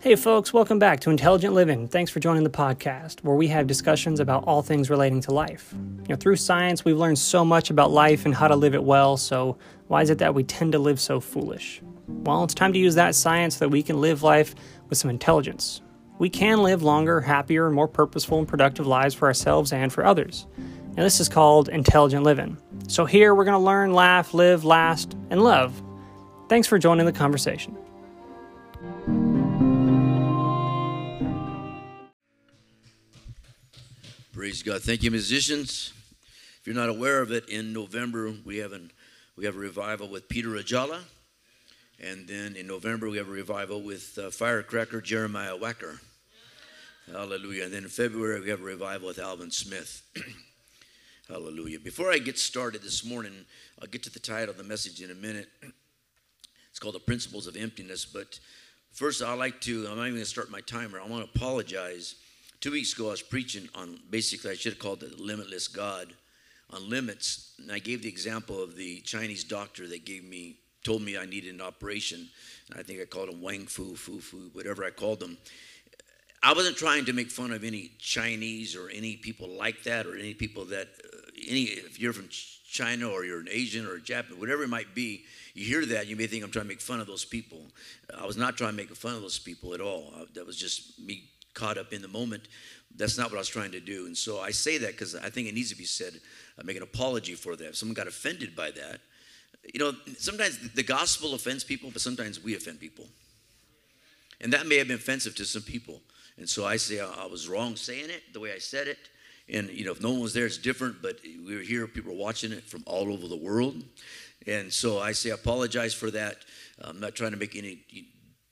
Hey, folks, welcome back to Intelligent Living. Thanks for joining the podcast, where we have discussions about all things relating to life. You know, through science, we've learned so much about life and how to live it well, so why is it that we tend to live so foolish? Well, it's time to use that science so that we can live life with some intelligence. We can live longer, happier, and more purposeful, and productive lives for ourselves and for others. Now, this is called intelligent living. So, here we're going to learn, laugh, live, last, and love. Thanks for joining the conversation. Praise God. Thank you, musicians. If you're not aware of it, in November we have an we have a revival with Peter Ajala, and then in November we have a revival with uh, Firecracker Jeremiah Wacker. Hallelujah. And then in February we have a revival with Alvin Smith. Hallelujah. Before I get started this morning, I'll get to the title of the message in a minute. It's called The Principles of Emptiness. But first, I'd like to, I'm not even going to start my timer. I want to apologize Two weeks ago, I was preaching on basically, I should have called it Limitless God on limits. And I gave the example of the Chinese doctor that gave me, told me I needed an operation. And I think I called him Wang Fu, Fu Fu, whatever I called them. I wasn't trying to make fun of any Chinese or any people like that or any people that, uh, any, if you're from China or you're an Asian or a Japanese, whatever it might be, you hear that, you may think I'm trying to make fun of those people. I was not trying to make fun of those people at all. That was just me caught up in the moment. That's not what I was trying to do. And so I say that because I think it needs to be said. I make an apology for that. If someone got offended by that, you know, sometimes the gospel offends people, but sometimes we offend people. And that may have been offensive to some people. And so I say I was wrong saying it the way I said it. And, you know, if no one was there, it's different, but we were here, people were watching it from all over the world. And so I say I apologize for that. I'm not trying to make any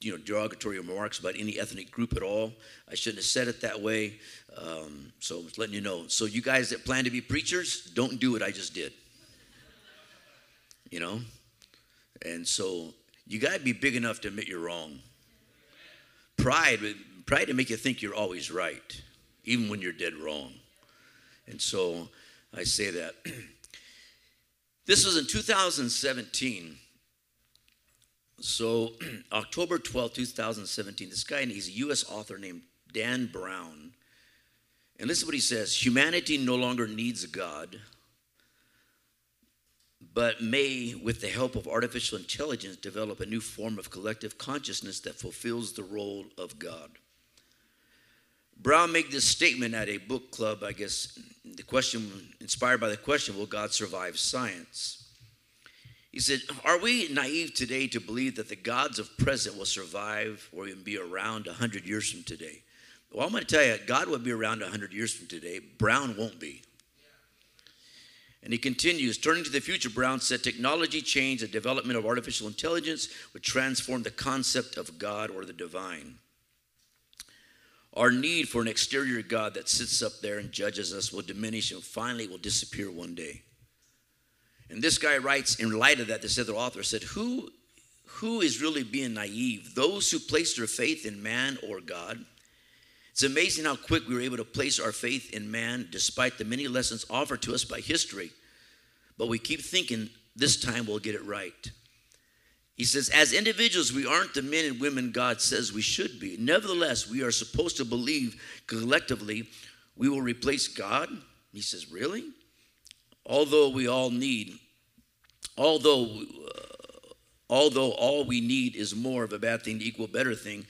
you know, derogatory remarks about any ethnic group at all. I shouldn't have said it that way. Um, so I'm letting you know. So you guys that plan to be preachers, don't do what I just did. You know? And so you got to be big enough to admit you're wrong. Pride, pride to make you think you're always right, even when you're dead wrong. And so I say that. this was in 2017. So, October 12, 2017, this guy, and he's a U.S. author named Dan Brown. And listen to what he says Humanity no longer needs God, but may, with the help of artificial intelligence, develop a new form of collective consciousness that fulfills the role of God. Brown made this statement at a book club, I guess, the question, inspired by the question, will God survive science? He said, Are we naive today to believe that the gods of present will survive or even be around 100 years from today? Well, I'm going to tell you, God will be around 100 years from today. Brown won't be. And he continues, turning to the future, Brown said, technology change, the development of artificial intelligence would transform the concept of God or the divine. Our need for an exterior God that sits up there and judges us will diminish and finally will disappear one day. And this guy writes, in light of that, this other author said, Who, who is really being naive? Those who place their faith in man or God? It's amazing how quick we were able to place our faith in man despite the many lessons offered to us by history. But we keep thinking this time we'll get it right. He says, as individuals, we aren't the men and women God says we should be. Nevertheless, we are supposed to believe collectively we will replace God. He says, really? Although we all need, although, uh, although all we need is more of a bad thing to equal better thing,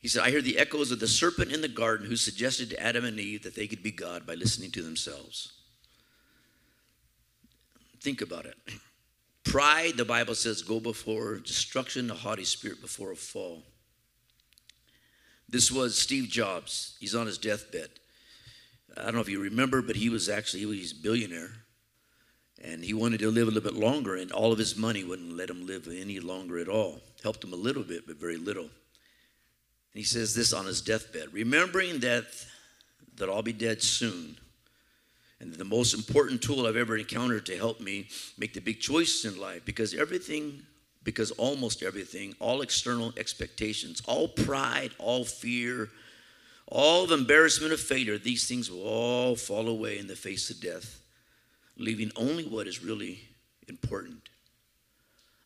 he said, I hear the echoes of the serpent in the garden who suggested to Adam and Eve that they could be God by listening to themselves. Think about it. Pride, the Bible says, go before destruction, a haughty spirit before a fall. This was Steve Jobs. He's on his deathbed. I don't know if you remember, but he was actually he was a billionaire. And he wanted to live a little bit longer, and all of his money wouldn't let him live any longer at all. Helped him a little bit, but very little. And he says this on his deathbed Remembering that, that I'll be dead soon, and the most important tool I've ever encountered to help me make the big choices in life, because everything, because almost everything, all external expectations, all pride, all fear, all the embarrassment of failure, these things will all fall away in the face of death leaving only what is really important.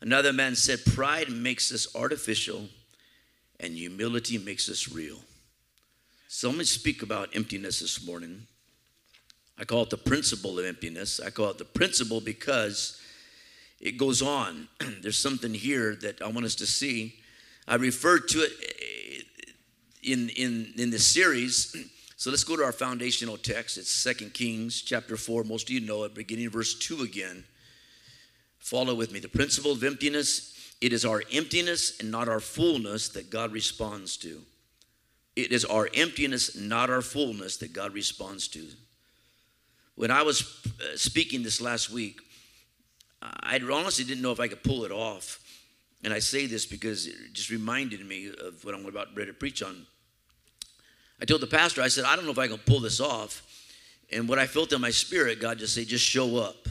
Another man said, Pride makes us artificial and humility makes us real. So let me speak about emptiness this morning. I call it the principle of emptiness. I call it the principle because it goes on. There's something here that I want us to see. I referred to it eh, in, in, in the series. So let's go to our foundational text. It's Second Kings chapter 4. Most of you know it, beginning verse 2 again. Follow with me. The principle of emptiness it is our emptiness and not our fullness that God responds to. It is our emptiness, not our fullness, that God responds to. When I was uh, speaking this last week, I honestly didn't know if I could pull it off. And I say this because it just reminded me of what I'm about ready to preach on. I told the pastor, I said, I don't know if I can pull this off. And what I felt in my spirit, God just said, just show up.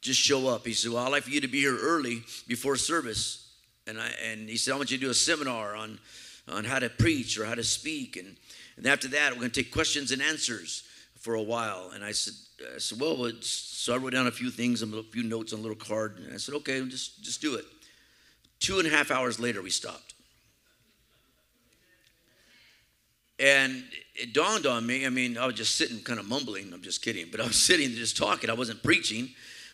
Just show up. He said, Well, I'd like for you to be here early before service. And I and he said, I want you to do a seminar on on how to preach or how to speak. And, and after that, we're going to take questions and answers for a while. And I said, I said, well, so I wrote down a few things, a few notes on a little card. And I said, okay, just, just do it. Two and a half hours later, we stopped. And it dawned on me, I mean, I was just sitting kind of mumbling. I'm just kidding. But I was sitting just talking. I wasn't preaching,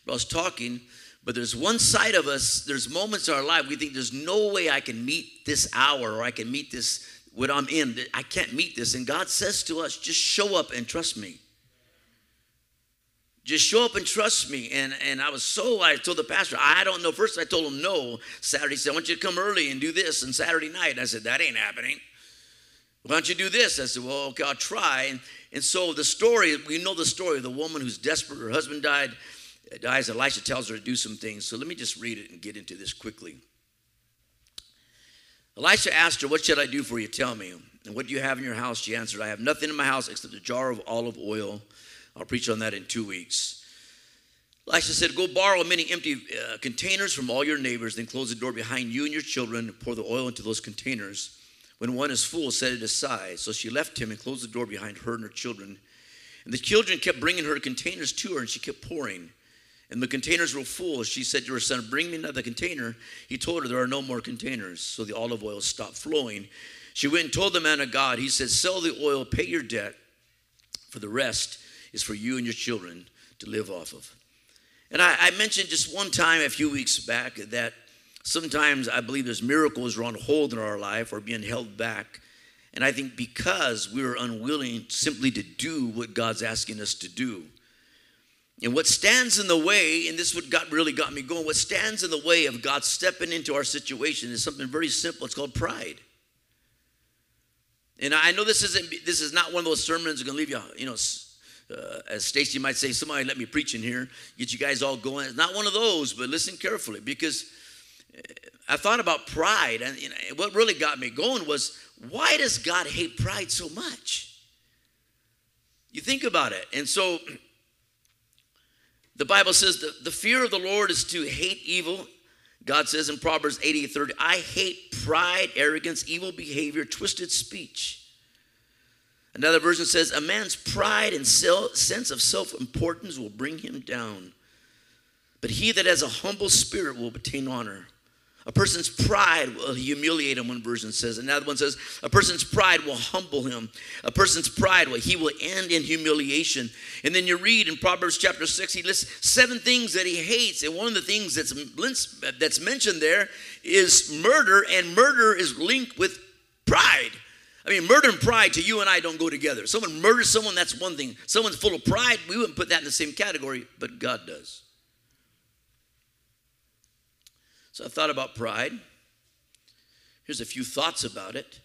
but I was talking. But there's one side of us, there's moments in our life we think there's no way I can meet this hour or I can meet this, what I'm in. I can't meet this. And God says to us, just show up and trust me. Just show up and trust me. And, and I was so, I told the pastor, I don't know. First, I told him no. Saturday, said, I want you to come early and do this. And Saturday night, I said, that ain't happening. Why don't you do this? I said, well, okay, I'll try. And, and so the story, we know the story of the woman who's desperate. Her husband died dies, Elisha tells her to do some things. So let me just read it and get into this quickly. Elisha asked her, What should I do for you? Tell me. And what do you have in your house? She answered, I have nothing in my house except a jar of olive oil. I'll preach on that in two weeks. Elisha said, Go borrow many empty uh, containers from all your neighbors, then close the door behind you and your children, and pour the oil into those containers. When one is full, set it aside. So she left him and closed the door behind her and her children. And the children kept bringing her containers to her, and she kept pouring and the containers were full. She said to her son, Bring me another container. He told her, There are no more containers. So the olive oil stopped flowing. She went and told the man of God, He said, Sell the oil, pay your debt, for the rest is for you and your children to live off of. And I, I mentioned just one time a few weeks back that sometimes I believe there's miracles are on hold in our life or being held back. And I think because we are unwilling simply to do what God's asking us to do. And what stands in the way, and this what got really got me going, what stands in the way of God stepping into our situation is something very simple. It's called pride. And I know this isn't this is not one of those sermons that gonna leave you, you know, uh, as Stacy might say, somebody let me preach in here, get you guys all going. It's not one of those, but listen carefully because I thought about pride, and you know, what really got me going was why does God hate pride so much? You think about it, and so the Bible says the, the fear of the Lord is to hate evil. God says in Proverbs 88 30, I hate pride, arrogance, evil behavior, twisted speech. Another version says, A man's pride and sense of self importance will bring him down. But he that has a humble spirit will obtain honor. A person's pride will humiliate him, one version says. Another one says, a person's pride will humble him. A person's pride will, he will end in humiliation. And then you read in Proverbs chapter 6, he lists seven things that he hates. And one of the things that's, that's mentioned there is murder, and murder is linked with pride. I mean, murder and pride to you and I don't go together. Someone murders someone, that's one thing. Someone's full of pride, we wouldn't put that in the same category, but God does. So I thought about pride. Here's a few thoughts about it.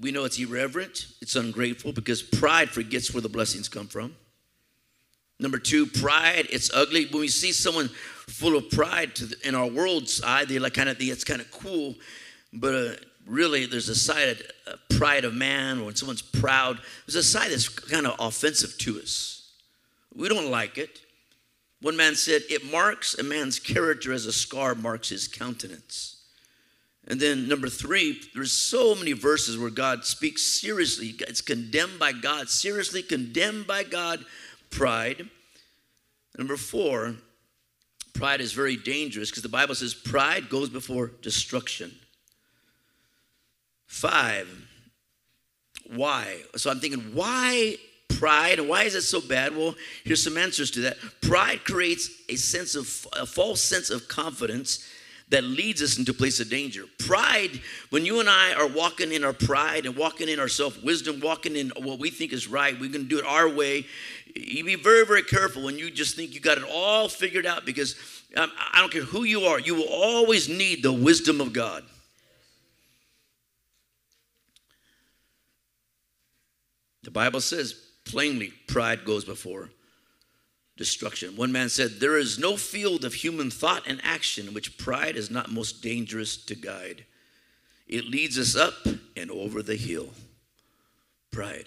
We know it's irreverent, it's ungrateful because pride forgets where the blessings come from. Number two, pride, it's ugly. When we see someone full of pride the, in our world's eye, they like kind of think it's kind of cool, but uh, really there's a side of uh, pride of man, or when someone's proud, there's a side that's kind of offensive to us. We don't like it. One man said, It marks a man's character as a scar marks his countenance. And then number three, there's so many verses where God speaks seriously. It's condemned by God, seriously condemned by God, pride. Number four, pride is very dangerous because the Bible says pride goes before destruction. 5. Why? So I'm thinking, why pride? Why is it so bad? Well, here's some answers to that. Pride creates a sense of a false sense of confidence that leads us into place of danger. Pride, when you and I are walking in our pride and walking in our self wisdom, walking in what we think is right, we're going to do it our way. You be very, very careful when you just think you got it all figured out because um, I don't care who you are, you will always need the wisdom of God. The Bible says plainly pride goes before destruction. One man said, There is no field of human thought and action in which pride is not most dangerous to guide. It leads us up and over the hill. Pride.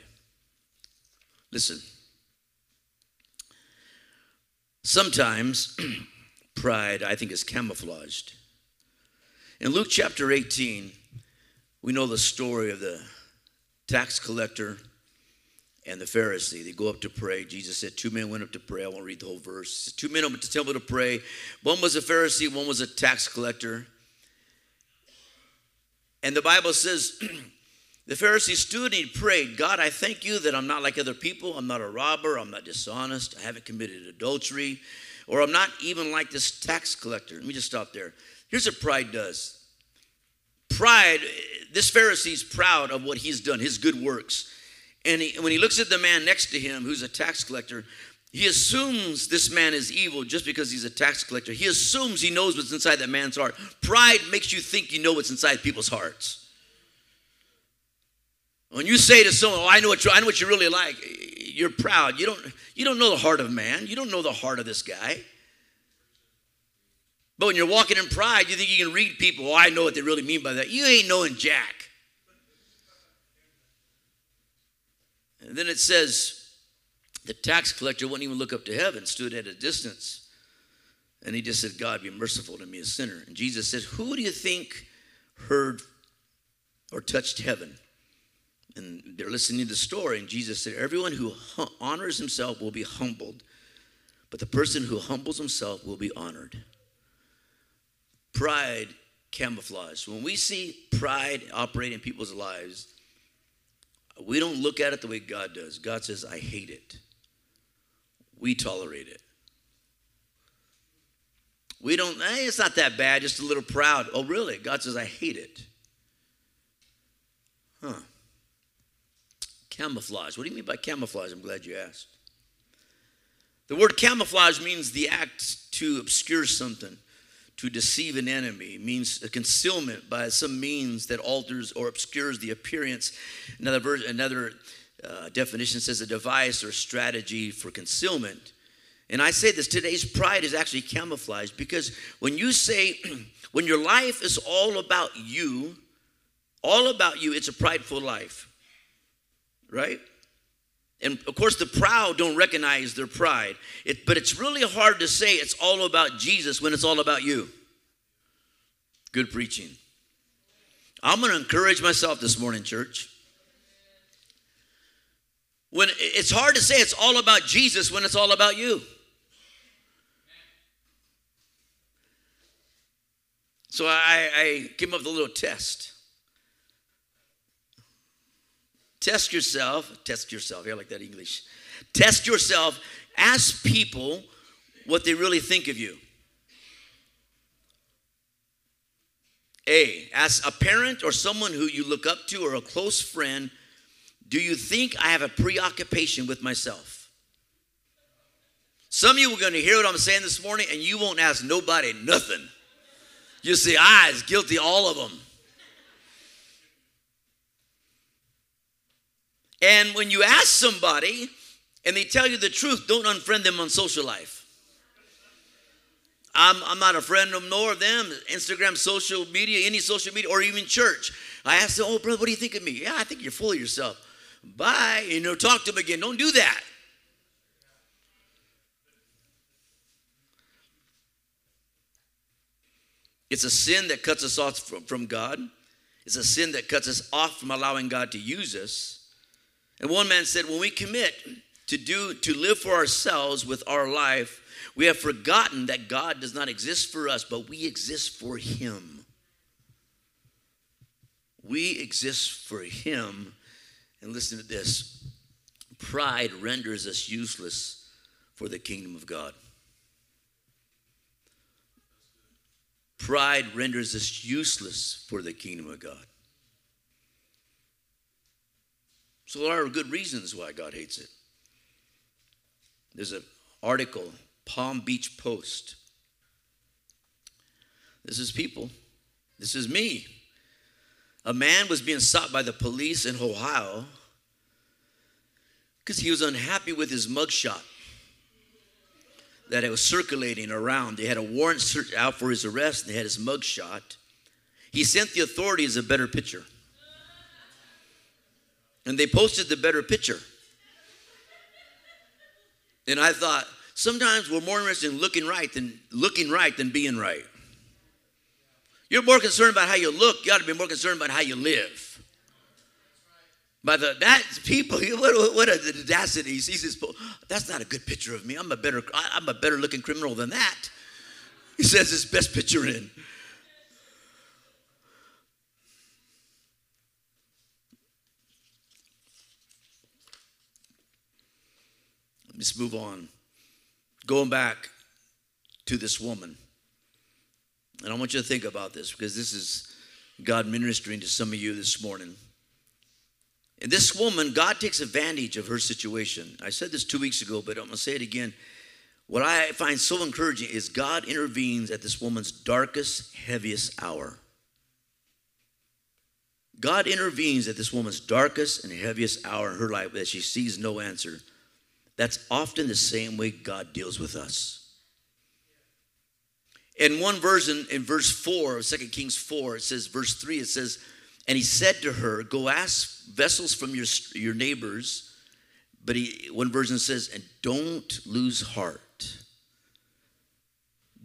Listen. Sometimes pride, I think, is camouflaged. In Luke chapter 18, we know the story of the tax collector and the Pharisee. They go up to pray. Jesus said, Two men went up to pray. I won't read the whole verse. Two men went to temple to pray. One was a Pharisee, one was a tax collector. And the Bible says, The Pharisee stood and he prayed, God, I thank you that I'm not like other people. I'm not a robber. I'm not dishonest. I haven't committed adultery. Or I'm not even like this tax collector. Let me just stop there. Here's what pride does pride, this Pharisee's proud of what he's done, his good works. And he, when he looks at the man next to him, who's a tax collector, he assumes this man is evil just because he's a tax collector. He assumes he knows what's inside that man's heart. Pride makes you think you know what's inside people's hearts. When you say to someone, "Oh, I know what you, I know what you really like," you're proud. You don't you don't know the heart of man. You don't know the heart of this guy. But when you're walking in pride, you think you can read people. Oh, I know what they really mean by that. You ain't knowing jack. And then it says, the tax collector wouldn't even look up to heaven, stood at a distance. And he just said, God, be merciful to me, a sinner. And Jesus says, Who do you think heard or touched heaven? And they're listening to the story. And Jesus said, Everyone who honors himself will be humbled, but the person who humbles himself will be honored. Pride camouflage. When we see pride operate in people's lives, we don't look at it the way God does. God says, I hate it. We tolerate it. We don't, hey, it's not that bad, just a little proud. Oh, really? God says, I hate it. Huh. Camouflage. What do you mean by camouflage? I'm glad you asked. The word camouflage means the act to obscure something to deceive an enemy means a concealment by some means that alters or obscures the appearance. Another, another uh, definition says a device or strategy for concealment. And I say this today's pride is actually camouflaged because when you say, when your life is all about you, all about you, it's a prideful life, right? And of course, the proud don't recognize their pride. It, but it's really hard to say it's all about Jesus when it's all about you. Good preaching. I'm going to encourage myself this morning, church. When it's hard to say it's all about Jesus when it's all about you. So I, I came up with a little test. Test yourself. Test yourself. I like that English. Test yourself. Ask people what they really think of you. A, ask a parent or someone who you look up to or a close friend, do you think I have a preoccupation with myself? Some of you are going to hear what I'm saying this morning and you won't ask nobody nothing. You see, I is guilty, all of them. And when you ask somebody and they tell you the truth, don't unfriend them on social life. I'm, I'm not a friend of them nor of them, Instagram, social media, any social media, or even church. I ask them, oh, brother, what do you think of me? Yeah, I think you're full of yourself. Bye. You know, talk to them again. Don't do that. It's a sin that cuts us off from God. It's a sin that cuts us off from allowing God to use us. And one man said, when we commit to do to live for ourselves with our life, we have forgotten that God does not exist for us, but we exist for him. We exist for Him. And listen to this pride renders us useless for the kingdom of God. Pride renders us useless for the kingdom of God. So there are good reasons why God hates it. There's an article, Palm Beach Post. This is people. This is me. A man was being sought by the police in Ohio because he was unhappy with his mugshot that it was circulating around. They had a warrant out for his arrest, and they had his mugshot. He sent the authorities a better picture. And they posted the better picture. And I thought, sometimes we're more interested in looking right than looking right than being right. You're more concerned about how you look, you ought to be more concerned about how you live. But the, that people, what, what a audacity! He sees this. That's not a good picture of me. I'm a better, I'm a better looking criminal than that. He says his best picture in. Let's move on. Going back to this woman. And I want you to think about this because this is God ministering to some of you this morning. And this woman, God takes advantage of her situation. I said this two weeks ago, but I'm going to say it again. What I find so encouraging is God intervenes at this woman's darkest, heaviest hour. God intervenes at this woman's darkest and heaviest hour in her life that she sees no answer. That's often the same way God deals with us. In one version, in verse 4 of 2 Kings 4, it says, verse 3, it says, and he said to her, Go ask vessels from your, your neighbors. But he, one version says, And don't lose heart.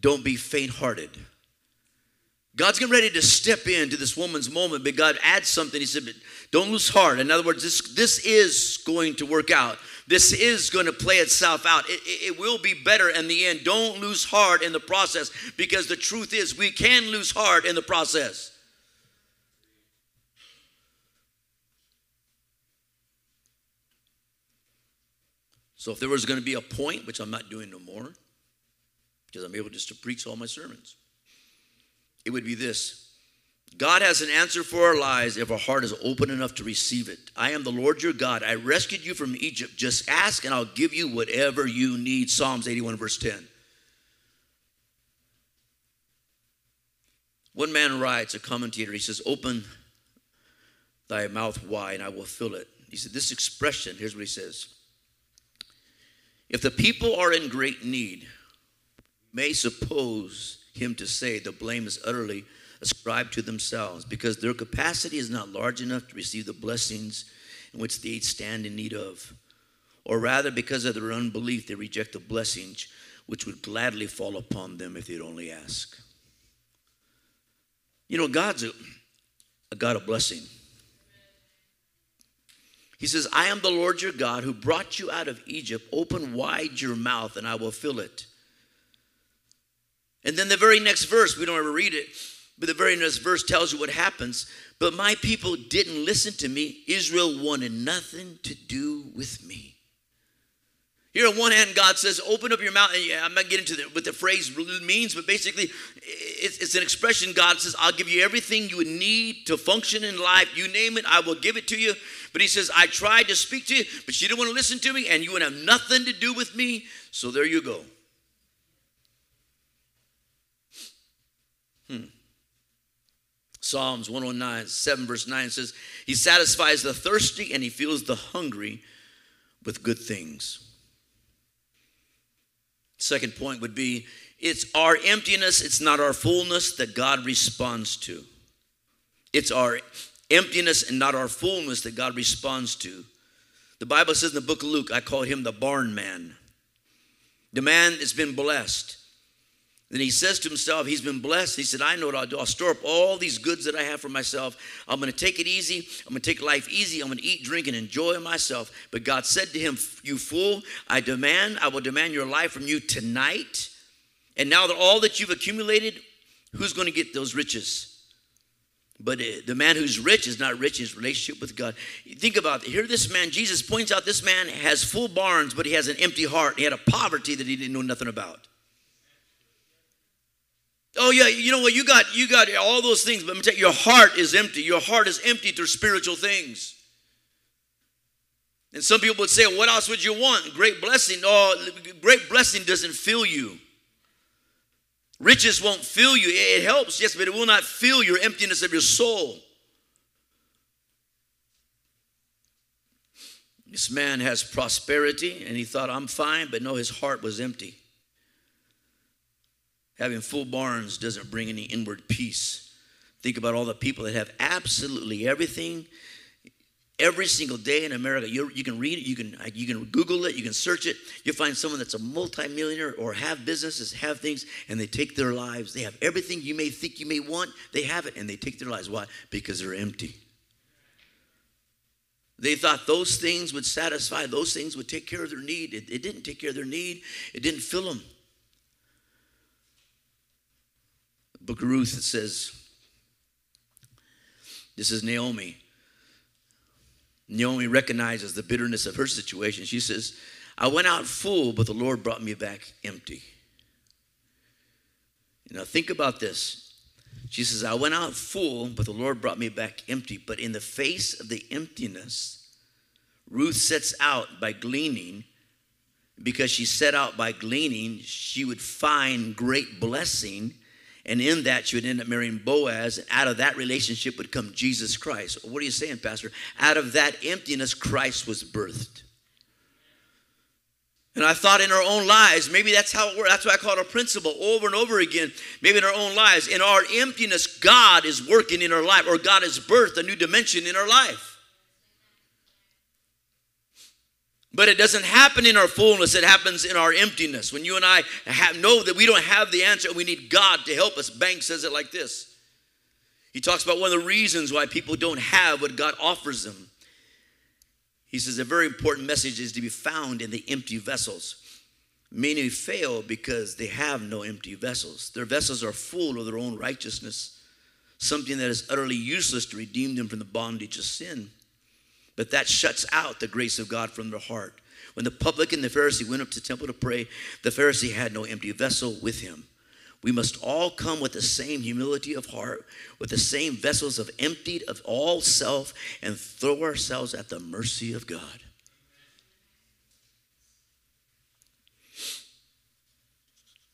Don't be faint hearted. God's getting ready to step into this woman's moment, but God adds something. He said, Don't lose heart. In other words, this, this is going to work out. This is going to play itself out. It, it, it will be better in the end. Don't lose heart in the process because the truth is, we can lose heart in the process. So if there was going to be a point, which I'm not doing no more, because I'm able just to preach all my sermons, it would be this. God has an answer for our lives if our heart is open enough to receive it. I am the Lord your God. I rescued you from Egypt. Just ask and I'll give you whatever you need. Psalms 81, verse 10. One man writes, a commentator, he says, Open thy mouth wide and I will fill it. He said, This expression, here's what he says if the people are in great need, may suppose him to say the blame is utterly ascribed to themselves because their capacity is not large enough to receive the blessings in which they stand in need of. Or rather, because of their unbelief, they reject the blessings which would gladly fall upon them if they'd only ask. You know, God's a, a God of blessing. He says, I am the Lord your God who brought you out of Egypt. Open wide your mouth and I will fill it. And then the very next verse, we don't ever read it, but the very next verse tells you what happens. But my people didn't listen to me. Israel wanted nothing to do with me. Here, on one hand, God says, "Open up your mouth." And yeah, I'm not getting to the, what the phrase means, but basically, it's, it's an expression. God says, "I'll give you everything you would need to function in life. You name it, I will give it to you." But He says, "I tried to speak to you, but you didn't want to listen to me, and you would have nothing to do with me. So there you go." Psalms 109, 7 verse 9 says, He satisfies the thirsty and He fills the hungry with good things. Second point would be it's our emptiness, it's not our fullness that God responds to. It's our emptiness and not our fullness that God responds to. The Bible says in the book of Luke, I call him the barn man. The man has been blessed. Then he says to himself, He's been blessed. He said, I know what I'll do. I'll store up all these goods that I have for myself. I'm going to take it easy. I'm going to take life easy. I'm going to eat, drink, and enjoy myself. But God said to him, You fool, I demand, I will demand your life from you tonight. And now that all that you've accumulated, who's going to get those riches? But uh, the man who's rich is not rich in his relationship with God. Think about it. Here, this man, Jesus points out this man has full barns, but he has an empty heart. He had a poverty that he didn't know nothing about. Oh yeah, you know what? You got you got all those things, but you, your heart is empty. Your heart is empty through spiritual things. And some people would say, "What else would you want? Great blessing." Oh, great blessing doesn't fill you. Riches won't fill you. It helps, yes, but it will not fill your emptiness of your soul. This man has prosperity, and he thought, I'm fine, but no, his heart was empty. Having full barns doesn't bring any inward peace. Think about all the people that have absolutely everything every single day in America. You, you can read it, you can, you can Google it, you can search it. You'll find someone that's a multimillionaire or have businesses, have things, and they take their lives. They have everything you may think you may want, they have it, and they take their lives. Why? Because they're empty. They thought those things would satisfy, those things would take care of their need. It, it didn't take care of their need, it didn't fill them. Book of Ruth, it says, This is Naomi. Naomi recognizes the bitterness of her situation. She says, I went out full, but the Lord brought me back empty. Now, think about this. She says, I went out full, but the Lord brought me back empty. But in the face of the emptiness, Ruth sets out by gleaning. Because she set out by gleaning, she would find great blessing and in that, she would end up marrying Boaz. And out of that relationship would come Jesus Christ. What are you saying, Pastor? Out of that emptiness, Christ was birthed. And I thought in our own lives, maybe that's how it works. That's why I call it a principle over and over again. Maybe in our own lives, in our emptiness, God is working in our life, or God has birthed a new dimension in our life. But it doesn't happen in our fullness, it happens in our emptiness. When you and I have, know that we don't have the answer, we need God to help us. Bank says it like this He talks about one of the reasons why people don't have what God offers them. He says a very important message is to be found in the empty vessels. Many fail because they have no empty vessels. Their vessels are full of their own righteousness, something that is utterly useless to redeem them from the bondage of sin. But that shuts out the grace of God from their heart. When the publican and the Pharisee went up to the temple to pray, the Pharisee had no empty vessel with him. We must all come with the same humility of heart, with the same vessels of emptied of all self, and throw ourselves at the mercy of God.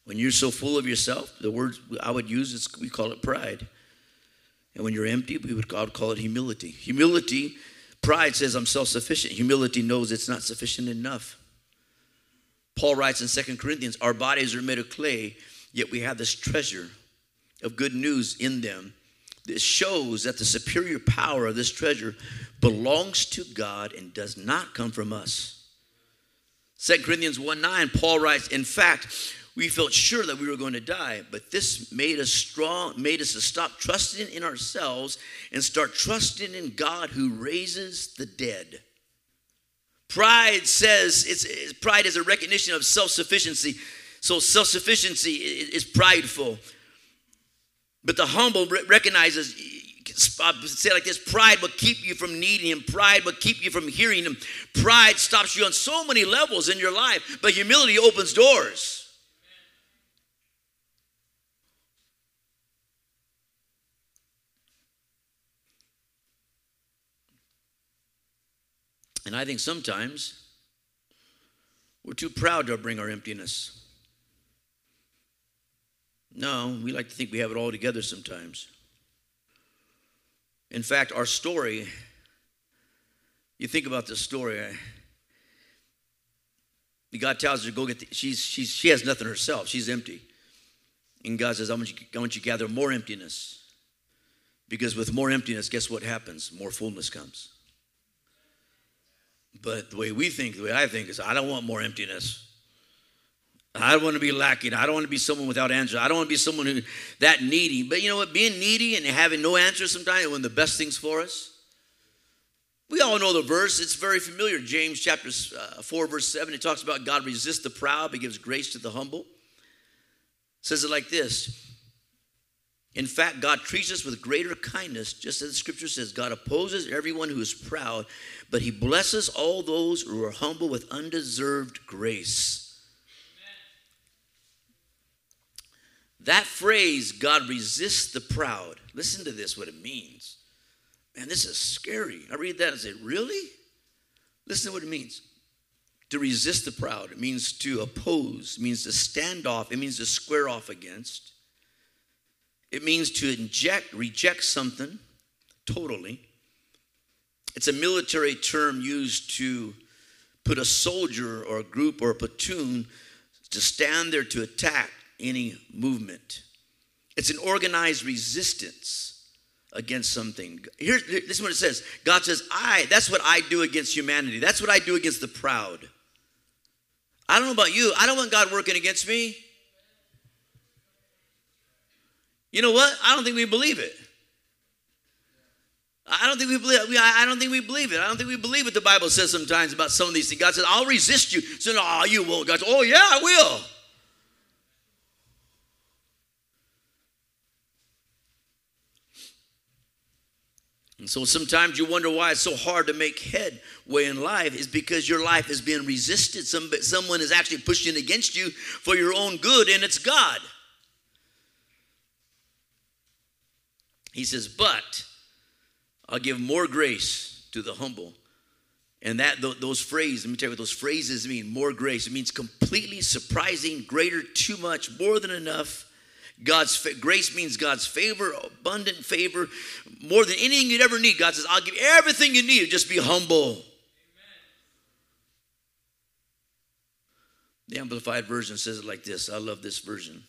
When you're so full of yourself, the word I would use is we call it pride. And when you're empty, we would God call it humility. Humility Pride says I'm self sufficient. Humility knows it's not sufficient enough. Paul writes in Second Corinthians, Our bodies are made of clay, yet we have this treasure of good news in them. This shows that the superior power of this treasure belongs to God and does not come from us. 2 Corinthians 1 9, Paul writes, In fact, we felt sure that we were going to die, but this made us strong, made us to stop trusting in ourselves and start trusting in God who raises the dead. Pride says it's, pride is a recognition of self-sufficiency. So self-sufficiency is, prideful. But the humble recognizes uh, say like this pride will keep you from needing him pride will keep you from hearing him pride stops you on so many levels in your life but humility opens doors And I think sometimes we're too proud to bring our emptiness. No, we like to think we have it all together sometimes. In fact, our story, you think about this story, God tells her to go get, the, she's, she's, she has nothing herself, she's empty. And God says, I want, you, I want you to gather more emptiness. Because with more emptiness, guess what happens? More fullness comes. But the way we think, the way I think is, I don't want more emptiness. I don't want to be lacking. I don't want to be someone without answers. I don't want to be someone who that needy. But you know what? Being needy and having no answers sometimes is one of the best things for us. We all know the verse. It's very familiar. James chapter uh, 4, verse 7. It talks about God resists the proud, but gives grace to the humble. It says it like this. In fact, God treats us with greater kindness, just as the scripture says God opposes everyone who is proud, but he blesses all those who are humble with undeserved grace. That phrase, God resists the proud, listen to this, what it means. Man, this is scary. I read that and say, Really? Listen to what it means. To resist the proud, it means to oppose, it means to stand off, it means to square off against. It means to inject, reject something totally. It's a military term used to put a soldier or a group or a platoon to stand there to attack any movement. It's an organized resistance against something. Here, this is what it says God says, I, that's what I do against humanity. That's what I do against the proud. I don't know about you, I don't want God working against me. You know what? I don't think we believe it. I don't think we believe. I don't think we believe it. I don't think we believe what the Bible says sometimes about some of these things. God says, "I'll resist you." So no, oh, you won't. God says, "Oh yeah, I will." And so sometimes you wonder why it's so hard to make headway in life is because your life is being resisted. Some, someone is actually pushing against you for your own good, and it's God. He says, But I'll give more grace to the humble. And that those phrases, let me tell you what those phrases mean. More grace. It means completely surprising, greater, too much, more than enough. God's grace means God's favor, abundant favor, more than anything you'd ever need. God says, I'll give everything you need. Just be humble. Amen. The Amplified Version says it like this. I love this version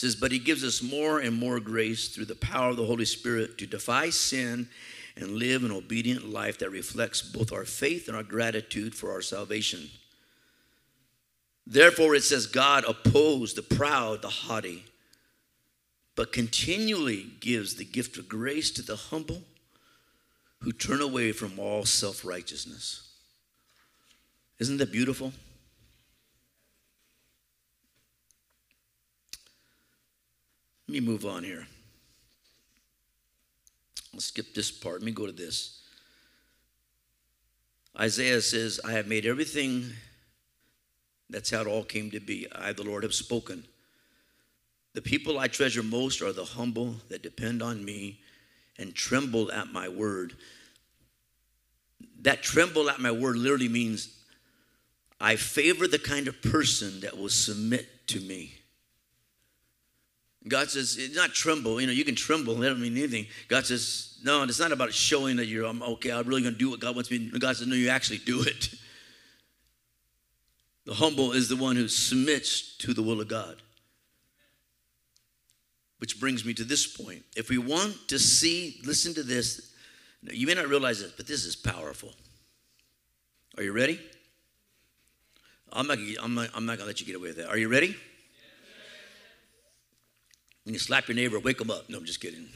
says, But he gives us more and more grace through the power of the Holy Spirit to defy sin and live an obedient life that reflects both our faith and our gratitude for our salvation. Therefore, it says, God opposes the proud, the haughty, but continually gives the gift of grace to the humble who turn away from all self righteousness. Isn't that beautiful? Let me move on here. I'll skip this part. Let me go to this. Isaiah says, I have made everything. That's how it all came to be. I, the Lord, have spoken. The people I treasure most are the humble that depend on me and tremble at my word. That tremble at my word literally means I favor the kind of person that will submit to me. God says, it's not tremble. You know, you can tremble. That doesn't mean anything. God says, no, it's not about showing that you're, I'm okay, I'm really going to do what God wants me to. God says, no, you actually do it. The humble is the one who submits to the will of God. Which brings me to this point. If we want to see, listen to this. You may not realize this, but this is powerful. Are you ready? I'm not, I'm not, I'm not going to let you get away with that. Are you ready? When you slap your neighbor, wake them up. No, I'm just kidding.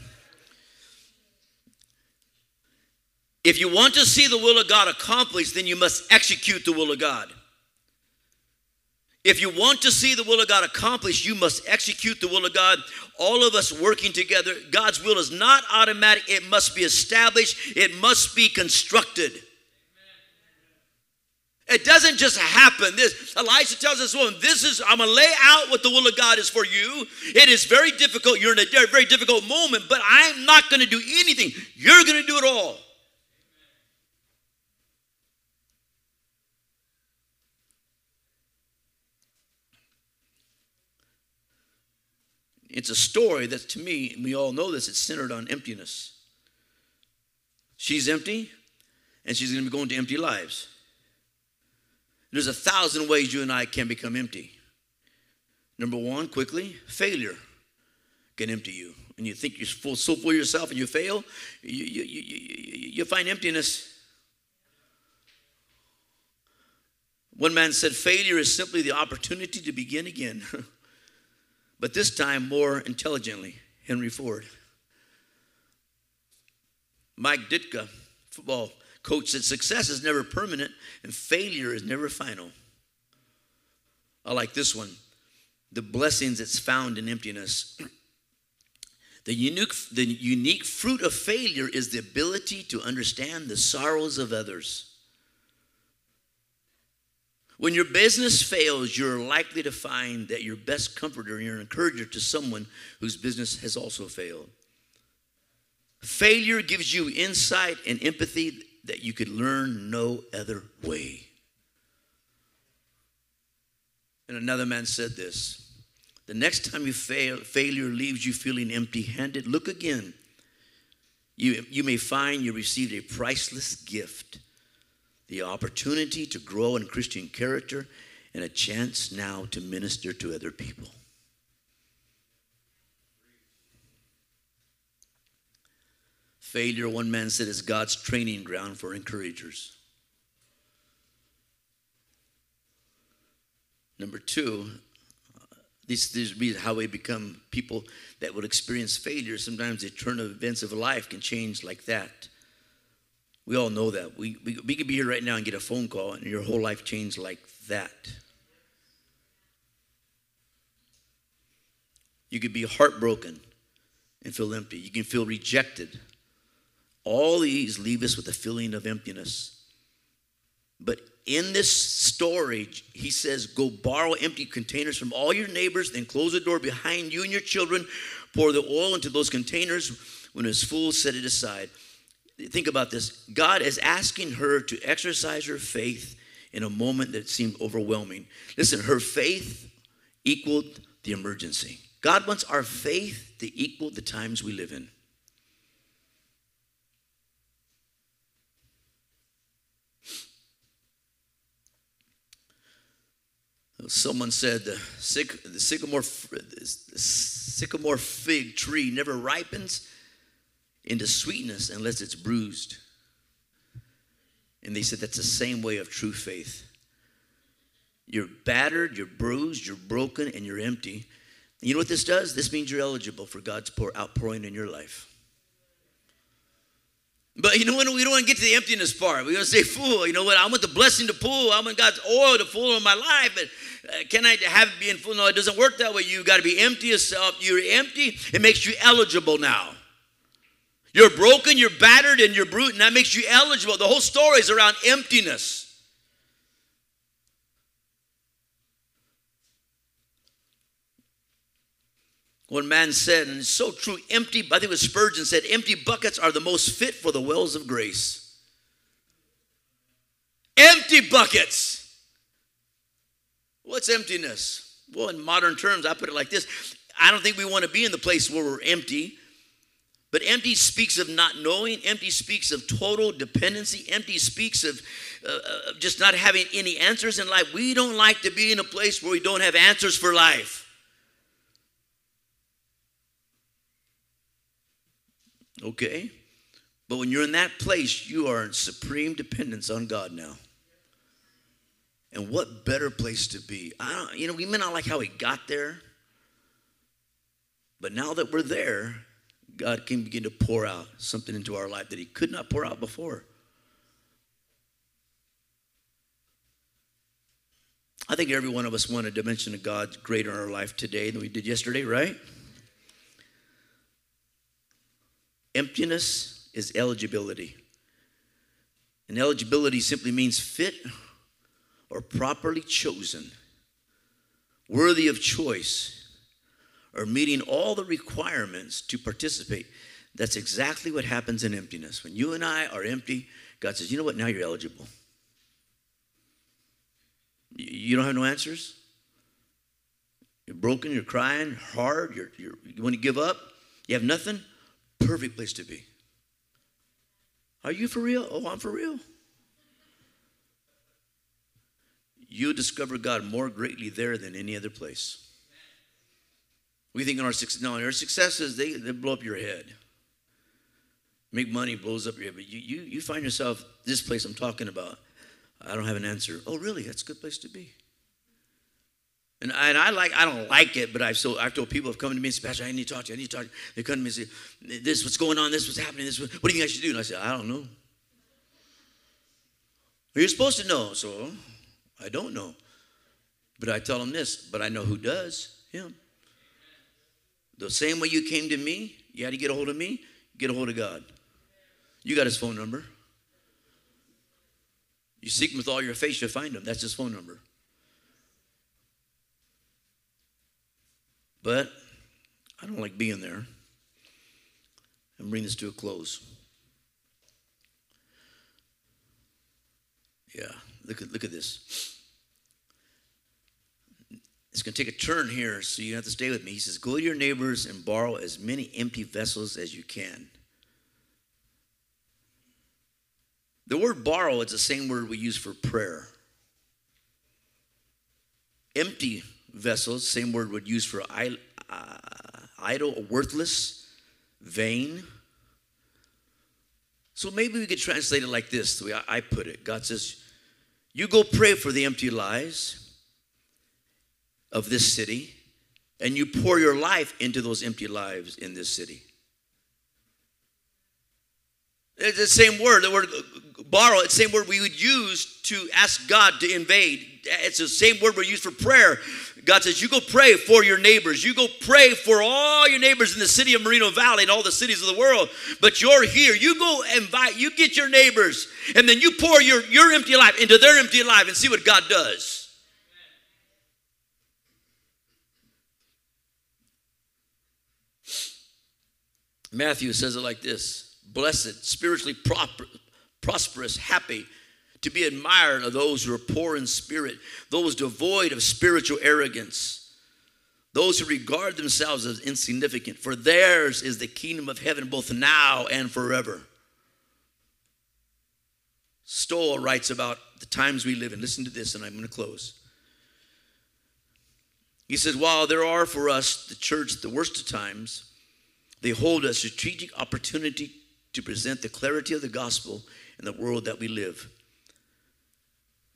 If you want to see the will of God accomplished, then you must execute the will of God. If you want to see the will of God accomplished, you must execute the will of God. All of us working together. God's will is not automatic, it must be established, it must be constructed. It doesn't just happen. This Elisha tells this woman, "This is I'm gonna lay out what the will of God is for you. It is very difficult. You're in a very difficult moment, but I'm not gonna do anything. You're gonna do it all." It's a story that to me, we all know this, it's centered on emptiness. She's empty, and she's gonna be going to empty lives. There's a thousand ways you and I can become empty. Number one, quickly, failure can empty you. And you think you're full, so full yourself and you fail, you, you, you, you find emptiness. One man said, failure is simply the opportunity to begin again, but this time more intelligently. Henry Ford. Mike Ditka, football coach said success is never permanent and failure is never final. I like this one. the blessings that's found in emptiness. The unique, the unique fruit of failure is the ability to understand the sorrows of others. When your business fails, you're likely to find that your best comforter and your encourager to someone whose business has also failed. Failure gives you insight and empathy that you could learn no other way. And another man said this The next time you fail, failure leaves you feeling empty handed, look again. You, you may find you received a priceless gift the opportunity to grow in Christian character and a chance now to minister to other people. Failure, one man said, is God's training ground for encouragers. Number two, this, this is how we become people that will experience failure. Sometimes the turn of events of life can change like that. We all know that. We, we, we could be here right now and get a phone call and your whole life changed like that. You could be heartbroken and feel empty. You can feel rejected. All these leave us with a feeling of emptiness. But in this story, he says, Go borrow empty containers from all your neighbors, then close the door behind you and your children. Pour the oil into those containers. When it's full, set it aside. Think about this God is asking her to exercise her faith in a moment that seemed overwhelming. Listen, her faith equaled the emergency. God wants our faith to equal the times we live in. Someone said the, syc- the sycamore, the sycamore fig tree never ripens into sweetness unless it's bruised. And they said that's the same way of true faith. You're battered, you're bruised, you're broken, and you're empty. And you know what this does? This means you're eligible for God's pour, outpouring in your life. But you know what? We don't want to get to the emptiness part. We're going to say, fool, you know what? I want the blessing to pull. I want God's oil to pull in my life. But uh, can I have it being full? No, it doesn't work that way. You got to be empty yourself. You're empty. It makes you eligible now. You're broken, you're battered, and you're bruised, and that makes you eligible. The whole story is around emptiness. One man said, and it's so true, empty, I think it was Spurgeon said, empty buckets are the most fit for the wells of grace. Empty buckets. What's emptiness? Well, in modern terms, I put it like this I don't think we want to be in the place where we're empty. But empty speaks of not knowing. Empty speaks of total dependency. Empty speaks of uh, uh, just not having any answers in life. We don't like to be in a place where we don't have answers for life. Okay? But when you're in that place, you are in supreme dependence on God now. And what better place to be? I don't, you know, we may not like how we got there, but now that we're there, God can begin to pour out something into our life that He could not pour out before. I think every one of us want a dimension of God greater in our life today than we did yesterday, right? Emptiness is eligibility. And eligibility simply means fit or properly chosen, worthy of choice, or meeting all the requirements to participate. That's exactly what happens in emptiness. When you and I are empty, God says, you know what? Now you're eligible. You don't have no answers? You're broken, you're crying hard, you're, you're, you want to give up, you have nothing? Perfect place to be. Are you for real? Oh, I'm for real. You discover God more greatly there than any other place. We think in our success, no, our successes, they, they blow up your head. Make money blows up your head. But you, you, you find yourself, this place I'm talking about, I don't have an answer. Oh, really? That's a good place to be. And I, and I like, I don't like it, but I've, so, I've told people have come to me and said, Pastor, I need to talk to you. I need to talk to you. They come to me and say, this, what's going on? This, what's happening? This, what do you I should do? And I said, I don't know. You're supposed to know. So I don't know. But I tell them this, but I know who does. Him. The same way you came to me, you had to get a hold of me, get a hold of God. You got his phone number. You seek him with all your face, you'll find him. That's his phone number. But I don't like being there. And bring this to a close. Yeah, look at look at this. It's going to take a turn here, so you have to stay with me. He says, Go to your neighbors and borrow as many empty vessels as you can. The word borrow is the same word we use for prayer. Empty vessels, same word would use for uh, idle, worthless, vain. So maybe we could translate it like this, the way I put it. God says, You go pray for the empty lies of this city, and you pour your life into those empty lives in this city. It's the same word, the word borrow, it's the same word we would use to ask God to invade. It's the same word we use for prayer. God says, You go pray for your neighbors. You go pray for all your neighbors in the city of Moreno Valley and all the cities of the world. But you're here. You go invite, you get your neighbors, and then you pour your, your empty life into their empty life and see what God does. Matthew says it like this Blessed, spiritually proper, prosperous, happy, to be admired are those who are poor in spirit, those devoid of spiritual arrogance, those who regard themselves as insignificant, for theirs is the kingdom of heaven both now and forever. Stoll writes about the times we live in. Listen to this, and I'm going to close. He says, While there are for us, the church, the worst of times, they hold a strategic opportunity to present the clarity of the gospel in the world that we live.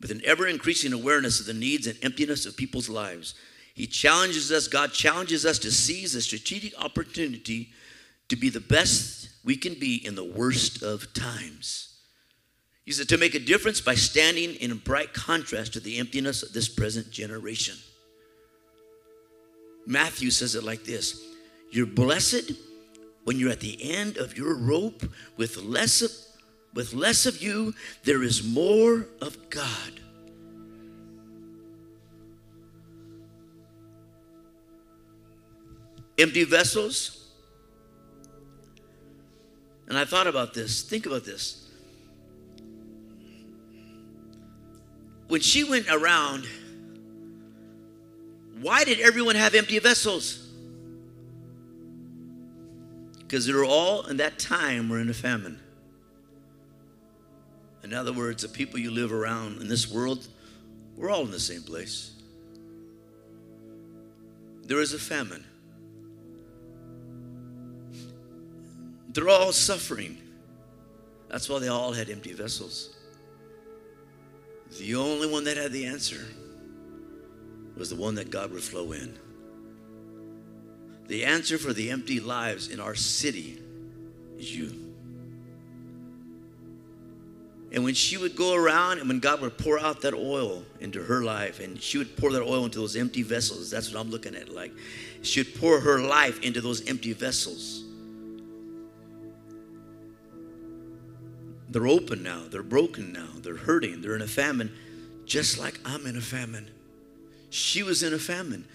With an ever increasing awareness of the needs and emptiness of people's lives, He challenges us, God challenges us to seize the strategic opportunity to be the best we can be in the worst of times. He said, to make a difference by standing in bright contrast to the emptiness of this present generation. Matthew says it like this You're blessed when you're at the end of your rope with less of, with less of you, there is more of God. Empty vessels. And I thought about this. Think about this. When she went around, why did everyone have empty vessels? Because they're all in that time were in a famine. In other words, the people you live around in this world, we're all in the same place. There is a famine. They're all suffering. That's why they all had empty vessels. The only one that had the answer was the one that God would flow in. The answer for the empty lives in our city is you. And when she would go around and when God would pour out that oil into her life and she would pour that oil into those empty vessels, that's what I'm looking at. Like she would pour her life into those empty vessels. They're open now, they're broken now, they're hurting, they're in a famine, just like I'm in a famine. She was in a famine.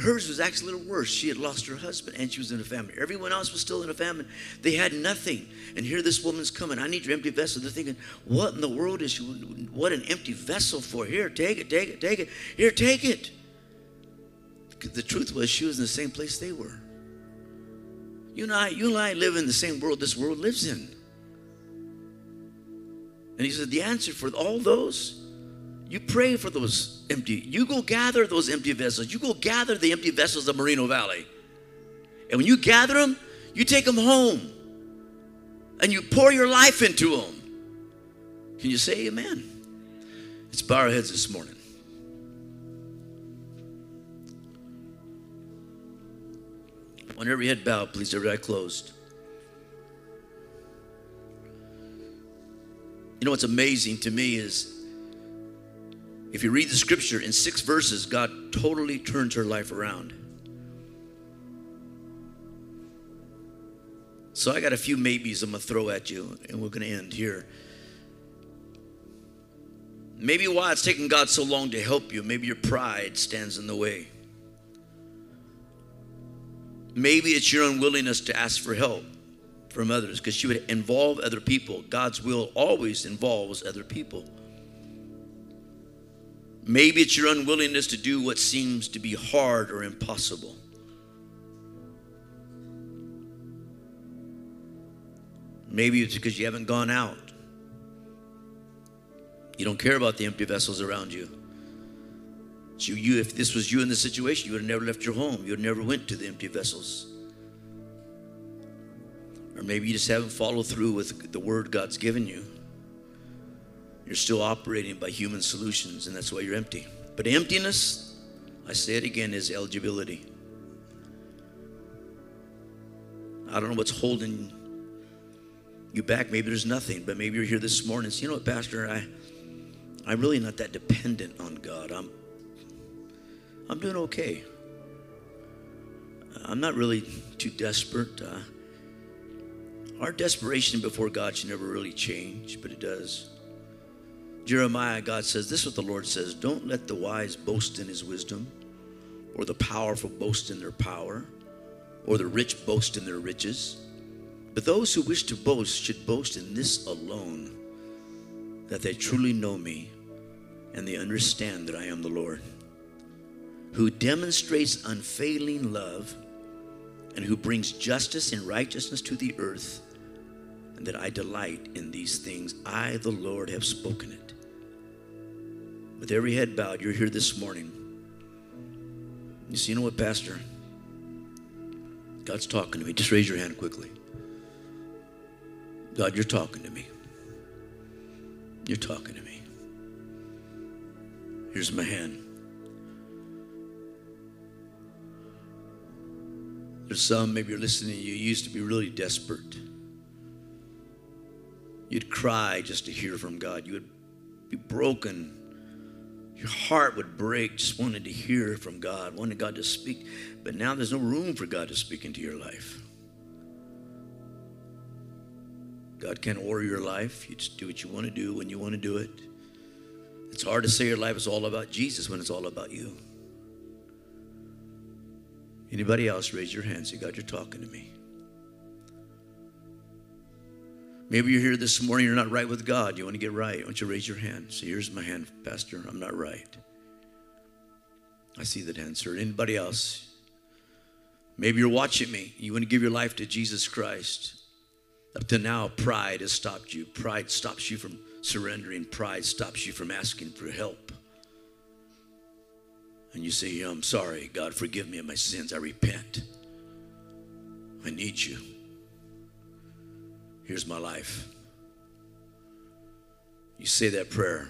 Hers was actually a little worse. She had lost her husband and she was in a famine. Everyone else was still in a famine. They had nothing. And here this woman's coming. I need your empty vessel. They're thinking, what in the world is she, what an empty vessel for? Here, take it, take it, take it. Here, take it. The truth was she was in the same place they were. You and I, you and I live in the same world this world lives in. And he said, the answer for all those you pray for those empty. You go gather those empty vessels. You go gather the empty vessels of Moreno Valley. And when you gather them, you take them home and you pour your life into them. Can you say amen? Let's bow our heads this morning. On every head bowed, please, every eye closed. You know what's amazing to me is if you read the scripture in six verses, God totally turns her life around. So I got a few maybes I'm going to throw at you, and we're going to end here. Maybe why it's taken God so long to help you, maybe your pride stands in the way. Maybe it's your unwillingness to ask for help from others because you would involve other people. God's will always involves other people. Maybe it's your unwillingness to do what seems to be hard or impossible. Maybe it's because you haven't gone out. You don't care about the empty vessels around you. So you, if this was you in the situation, you would have never left your home. You would have never went to the empty vessels. Or maybe you just haven't followed through with the word God's given you. You're still operating by human solutions, and that's why you're empty. But emptiness, I say it again, is eligibility. I don't know what's holding you back. Maybe there's nothing, but maybe you're here this morning. So, you know what, Pastor? I, I'm really not that dependent on God. I'm I'm doing okay. I'm not really too desperate. Uh, our desperation before God should never really change, but it does. Jeremiah, God says, This is what the Lord says Don't let the wise boast in his wisdom, or the powerful boast in their power, or the rich boast in their riches. But those who wish to boast should boast in this alone that they truly know me and they understand that I am the Lord who demonstrates unfailing love and who brings justice and righteousness to the earth, and that I delight in these things. I, the Lord, have spoken it. With every head bowed, you're here this morning. You see, you know what, Pastor? God's talking to me. Just raise your hand quickly. God, you're talking to me. You're talking to me. Here's my hand. There's some, maybe you're listening, you used to be really desperate. You'd cry just to hear from God. You would be broken. Your heart would break just wanting to hear from God, wanting God to speak. But now there's no room for God to speak into your life. God can't order your life. You just do what you want to do when you want to do it. It's hard to say your life is all about Jesus when it's all about you. Anybody else raise your hand say, God, you're talking to me. Maybe you're here this morning, you're not right with God. You want to get right. Why don't you raise your hand? Say, here's my hand, Pastor. I'm not right. I see that hand, sir. Anybody else? Maybe you're watching me. You want to give your life to Jesus Christ. Up to now, pride has stopped you. Pride stops you from surrendering. Pride stops you from asking for help and you say, I'm sorry, God, forgive me of my sins. I repent. I need you. Here's my life. You say that prayer.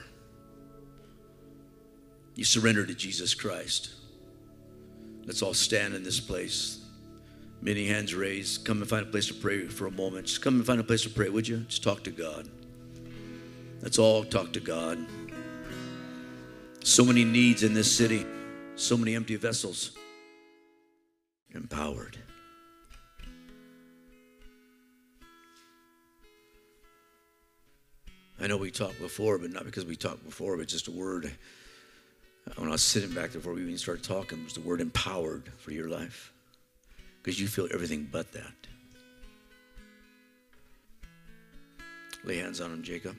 You surrender to Jesus Christ. Let's all stand in this place. Many hands raised. Come and find a place to pray for a moment. Just come and find a place to pray, would you? Just talk to God. Let's all talk to God. So many needs in this city. So many empty vessels. Empowered. I know we talked before, but not because we talked before, but just a word. When I was sitting back there before we even started talking, was the word empowered for your life. Because you feel everything but that. Lay hands on him, Jacob.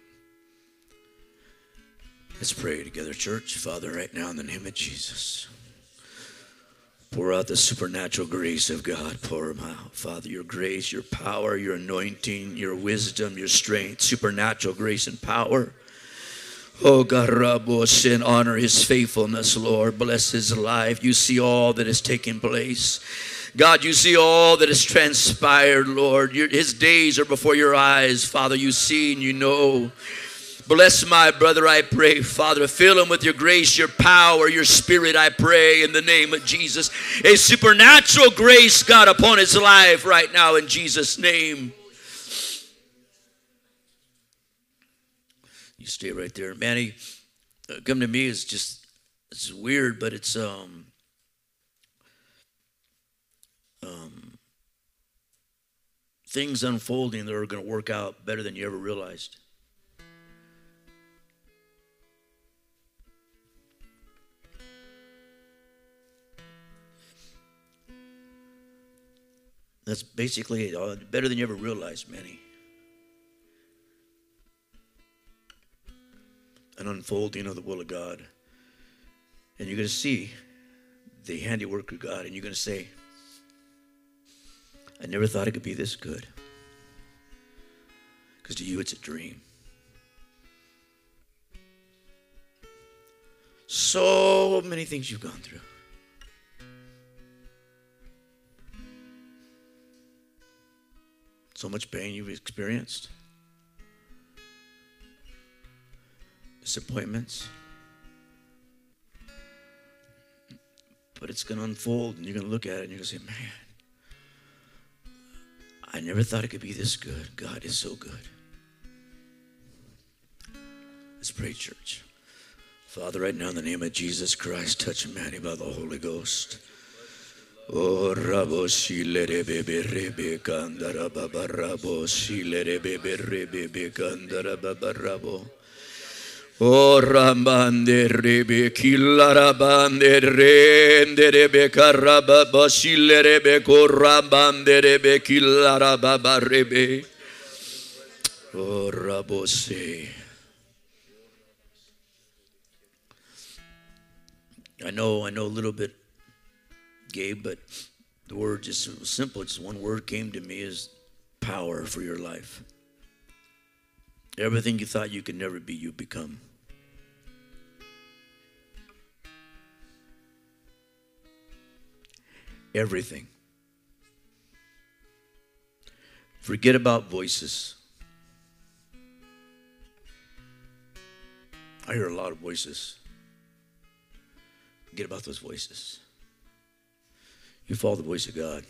Let's pray together, church. Father, right now in the name of Jesus. Pour out the supernatural grace of God. Pour them out. Father, your grace, your power, your anointing, your wisdom, your strength, supernatural grace and power. Oh God, Rabos, and honor his faithfulness, Lord. Bless his life. You see all that is taking place. God, you see all that has transpired, Lord. Your, his days are before your eyes, Father. You see and you know. Bless my brother, I pray, Father. Fill him with your grace, your power, your spirit, I pray, in the name of Jesus. A supernatural grace, God, upon his life right now, in Jesus' name. You stay right there. Manny, uh, come to me is just, it's weird, but it's, um, um, things unfolding that are going to work out better than you ever realized. That's basically. Uh, better than you ever realized, Manny. An unfolding of the will of God. And you're going to see the handiwork of God, and you're going to say, I never thought it could be this good. Because to you, it's a dream. So many things you've gone through. So much pain you've experienced, disappointments. But it's going to unfold, and you're going to look at it and you're going to say, man, I never thought it could be this good. God is so good. Let's pray, church. Father, right now in the name of Jesus Christ, touch Manny by the Holy Ghost. Oh, rabo shilere bebe rebe kandara baba rabo shilere bebe rebe kandara baba rabo. Oh, rambande rebe killara bande rende rebe karaba bashile rebe korambande rebe killara baba rebe. Oh, rabo se. I know, I know a little bit Gabe, but the word just simple. Just one word came to me is power for your life. Everything you thought you could never be, you become. Everything. Forget about voices. I hear a lot of voices. Forget about those voices. You follow the voice of God.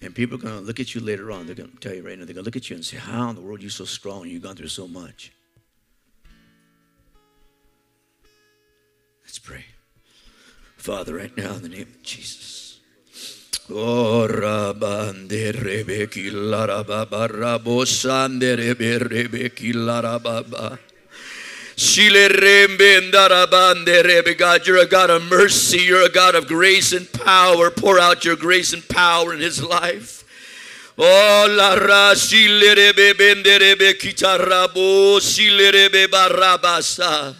And people are going to look at you later on. They're going to tell you right now, they're going to look at you and say, How in the world are you so strong? You've gone through so much. Let's pray. Father, right now, in the name of Jesus. Oh, rabande rebe. God, you're a God of mercy. You're a God of grace and power. Pour out your grace and power in his life. Oh, la ra shilerebe benderebe kitarabo shilerebe barabasa.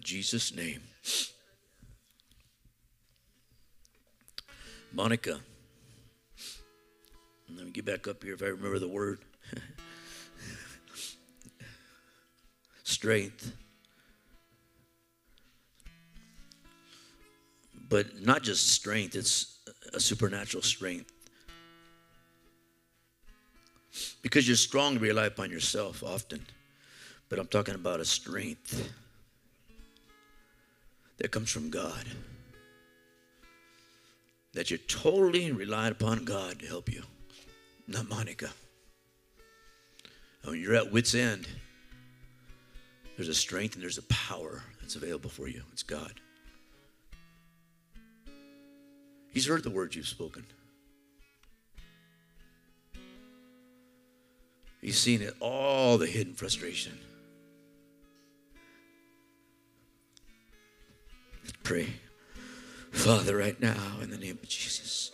Jesus' name. Monica. Let me get back up here if I remember the word. Strength. But not just strength, it's a supernatural strength. Because you're strong to rely upon yourself often. But I'm talking about a strength that comes from God. That you're totally relying upon God to help you, not Monica. When you're at wit's end, there's a strength and there's a power that's available for you. It's God. He's heard the words you've spoken. He's seen it, all the hidden frustration. Let's pray. Father, right now, in the name of Jesus.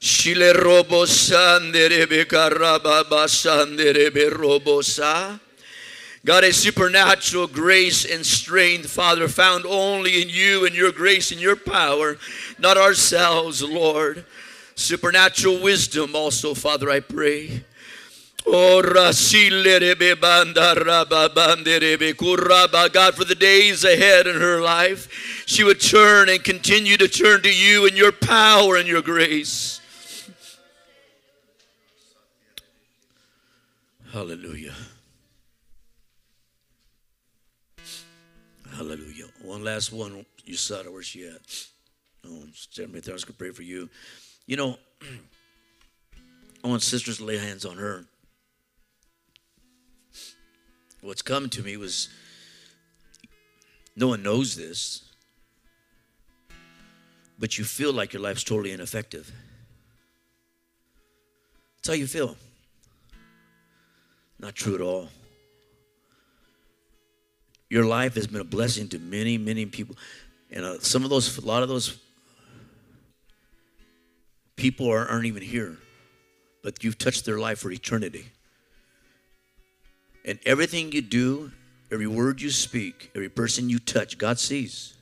Shile robo karababa sanderebe robosa. God, a supernatural grace and strength, Father, found only in you and your grace and your power, not ourselves, Lord. Supernatural wisdom also, Father, I pray. God, for the days ahead in her life, she would turn and continue to turn to you and your power and your grace. Hallelujah. Hallelujah. One last one. You saw her. Where's she at? Oh, stand. I was going to pray for you. You know, I want sisters to lay hands on her. What's coming to me was no one knows this, but you feel like your life's totally ineffective. That's how you feel. Not true at all. Your life has been a blessing to many, many people. And uh, some of those, a lot of those people are, aren't even here, but you've touched their life for eternity. And everything you do, every word you speak, every person you touch, God sees.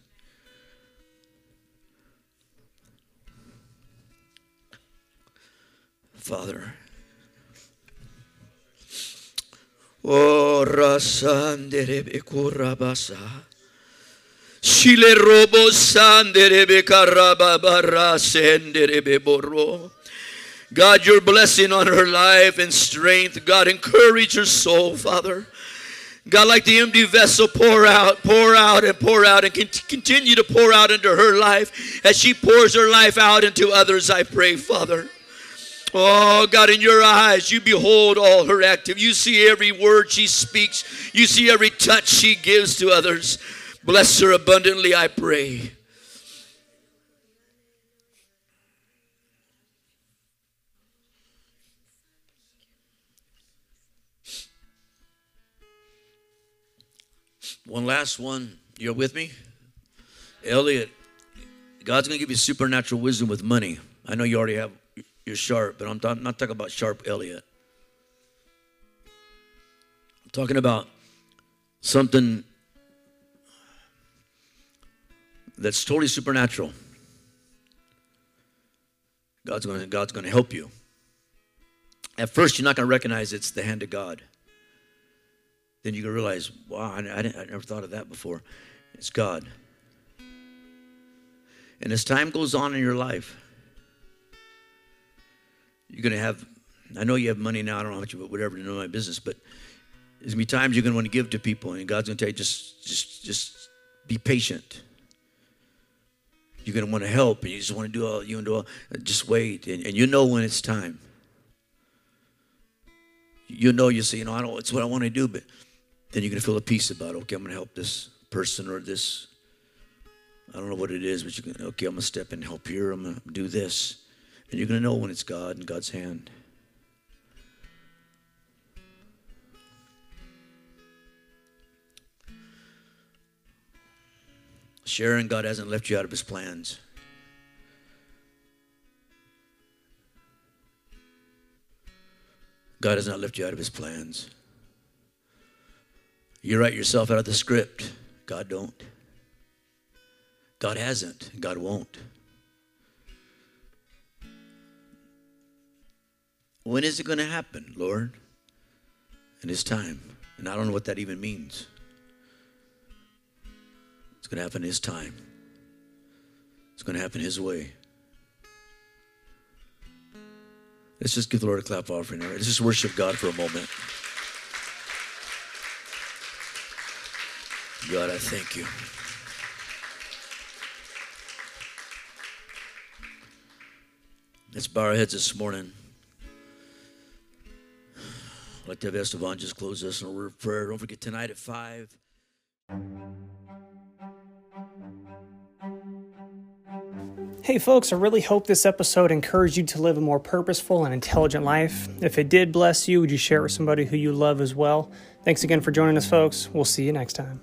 Father. Oh. Shile robo sanderebe karababara senderebe boro. God, your blessing on her life and strength. God, encourage her soul, Father. God, like the empty vessel, pour out, pour out, and pour out, and continue to pour out into her life as she pours her life out into others, I pray, Father. Oh, God, in your eyes, you behold all her active. You see every word she speaks, you see every touch she gives to others. Bless her abundantly, I pray. One last one. You're with me? Elliot, God's going to give you supernatural wisdom with money. I know you already have, you're sharp, but I'm not talking about sharp Elliot. I'm talking about something that's totally supernatural. God's going God's going to help you. At first, you're not going to recognize it's the hand of God then you can realize, wow, I, I, I never thought of that before. It's God. And as time goes on in your life, you're going to have, I know you have money now, I don't know how much, but whatever, to know my business, but there's going to be times you're going to want to give to people, and God's going to tell you, just, just, just be patient. You're going to want to help, and you just want to do all, you want to do all, just wait, and, and you know when it's time. You know, you say, you know, I don't, it's what I want to do, but then you're going to feel a peace about, okay, I'm going to help this person or this. I don't know what it is, but you can, okay, I'm going to step in and help here. I'm going to do this. And you're going to know when it's God and God's hand. Sharon, God hasn't left you out of his plans. God has not left you out of his plans. You write yourself out of the script. God don't. God hasn't. God won't. When is it going to happen, Lord? In His time. And I don't know what that even means. It's going to happen in His time. It's going to happen His way. Let's just give the Lord a clap offering. Let's just worship God for a moment. God, I thank you. Let's bow our heads this morning. Like Esteban just close us in a word of prayer. Don't forget tonight at 5. Hey, folks, I really hope this episode encouraged you to live a more purposeful and intelligent life. If it did bless you, would you share it with somebody who you love as well? Thanks again for joining us, folks. We'll see you next time.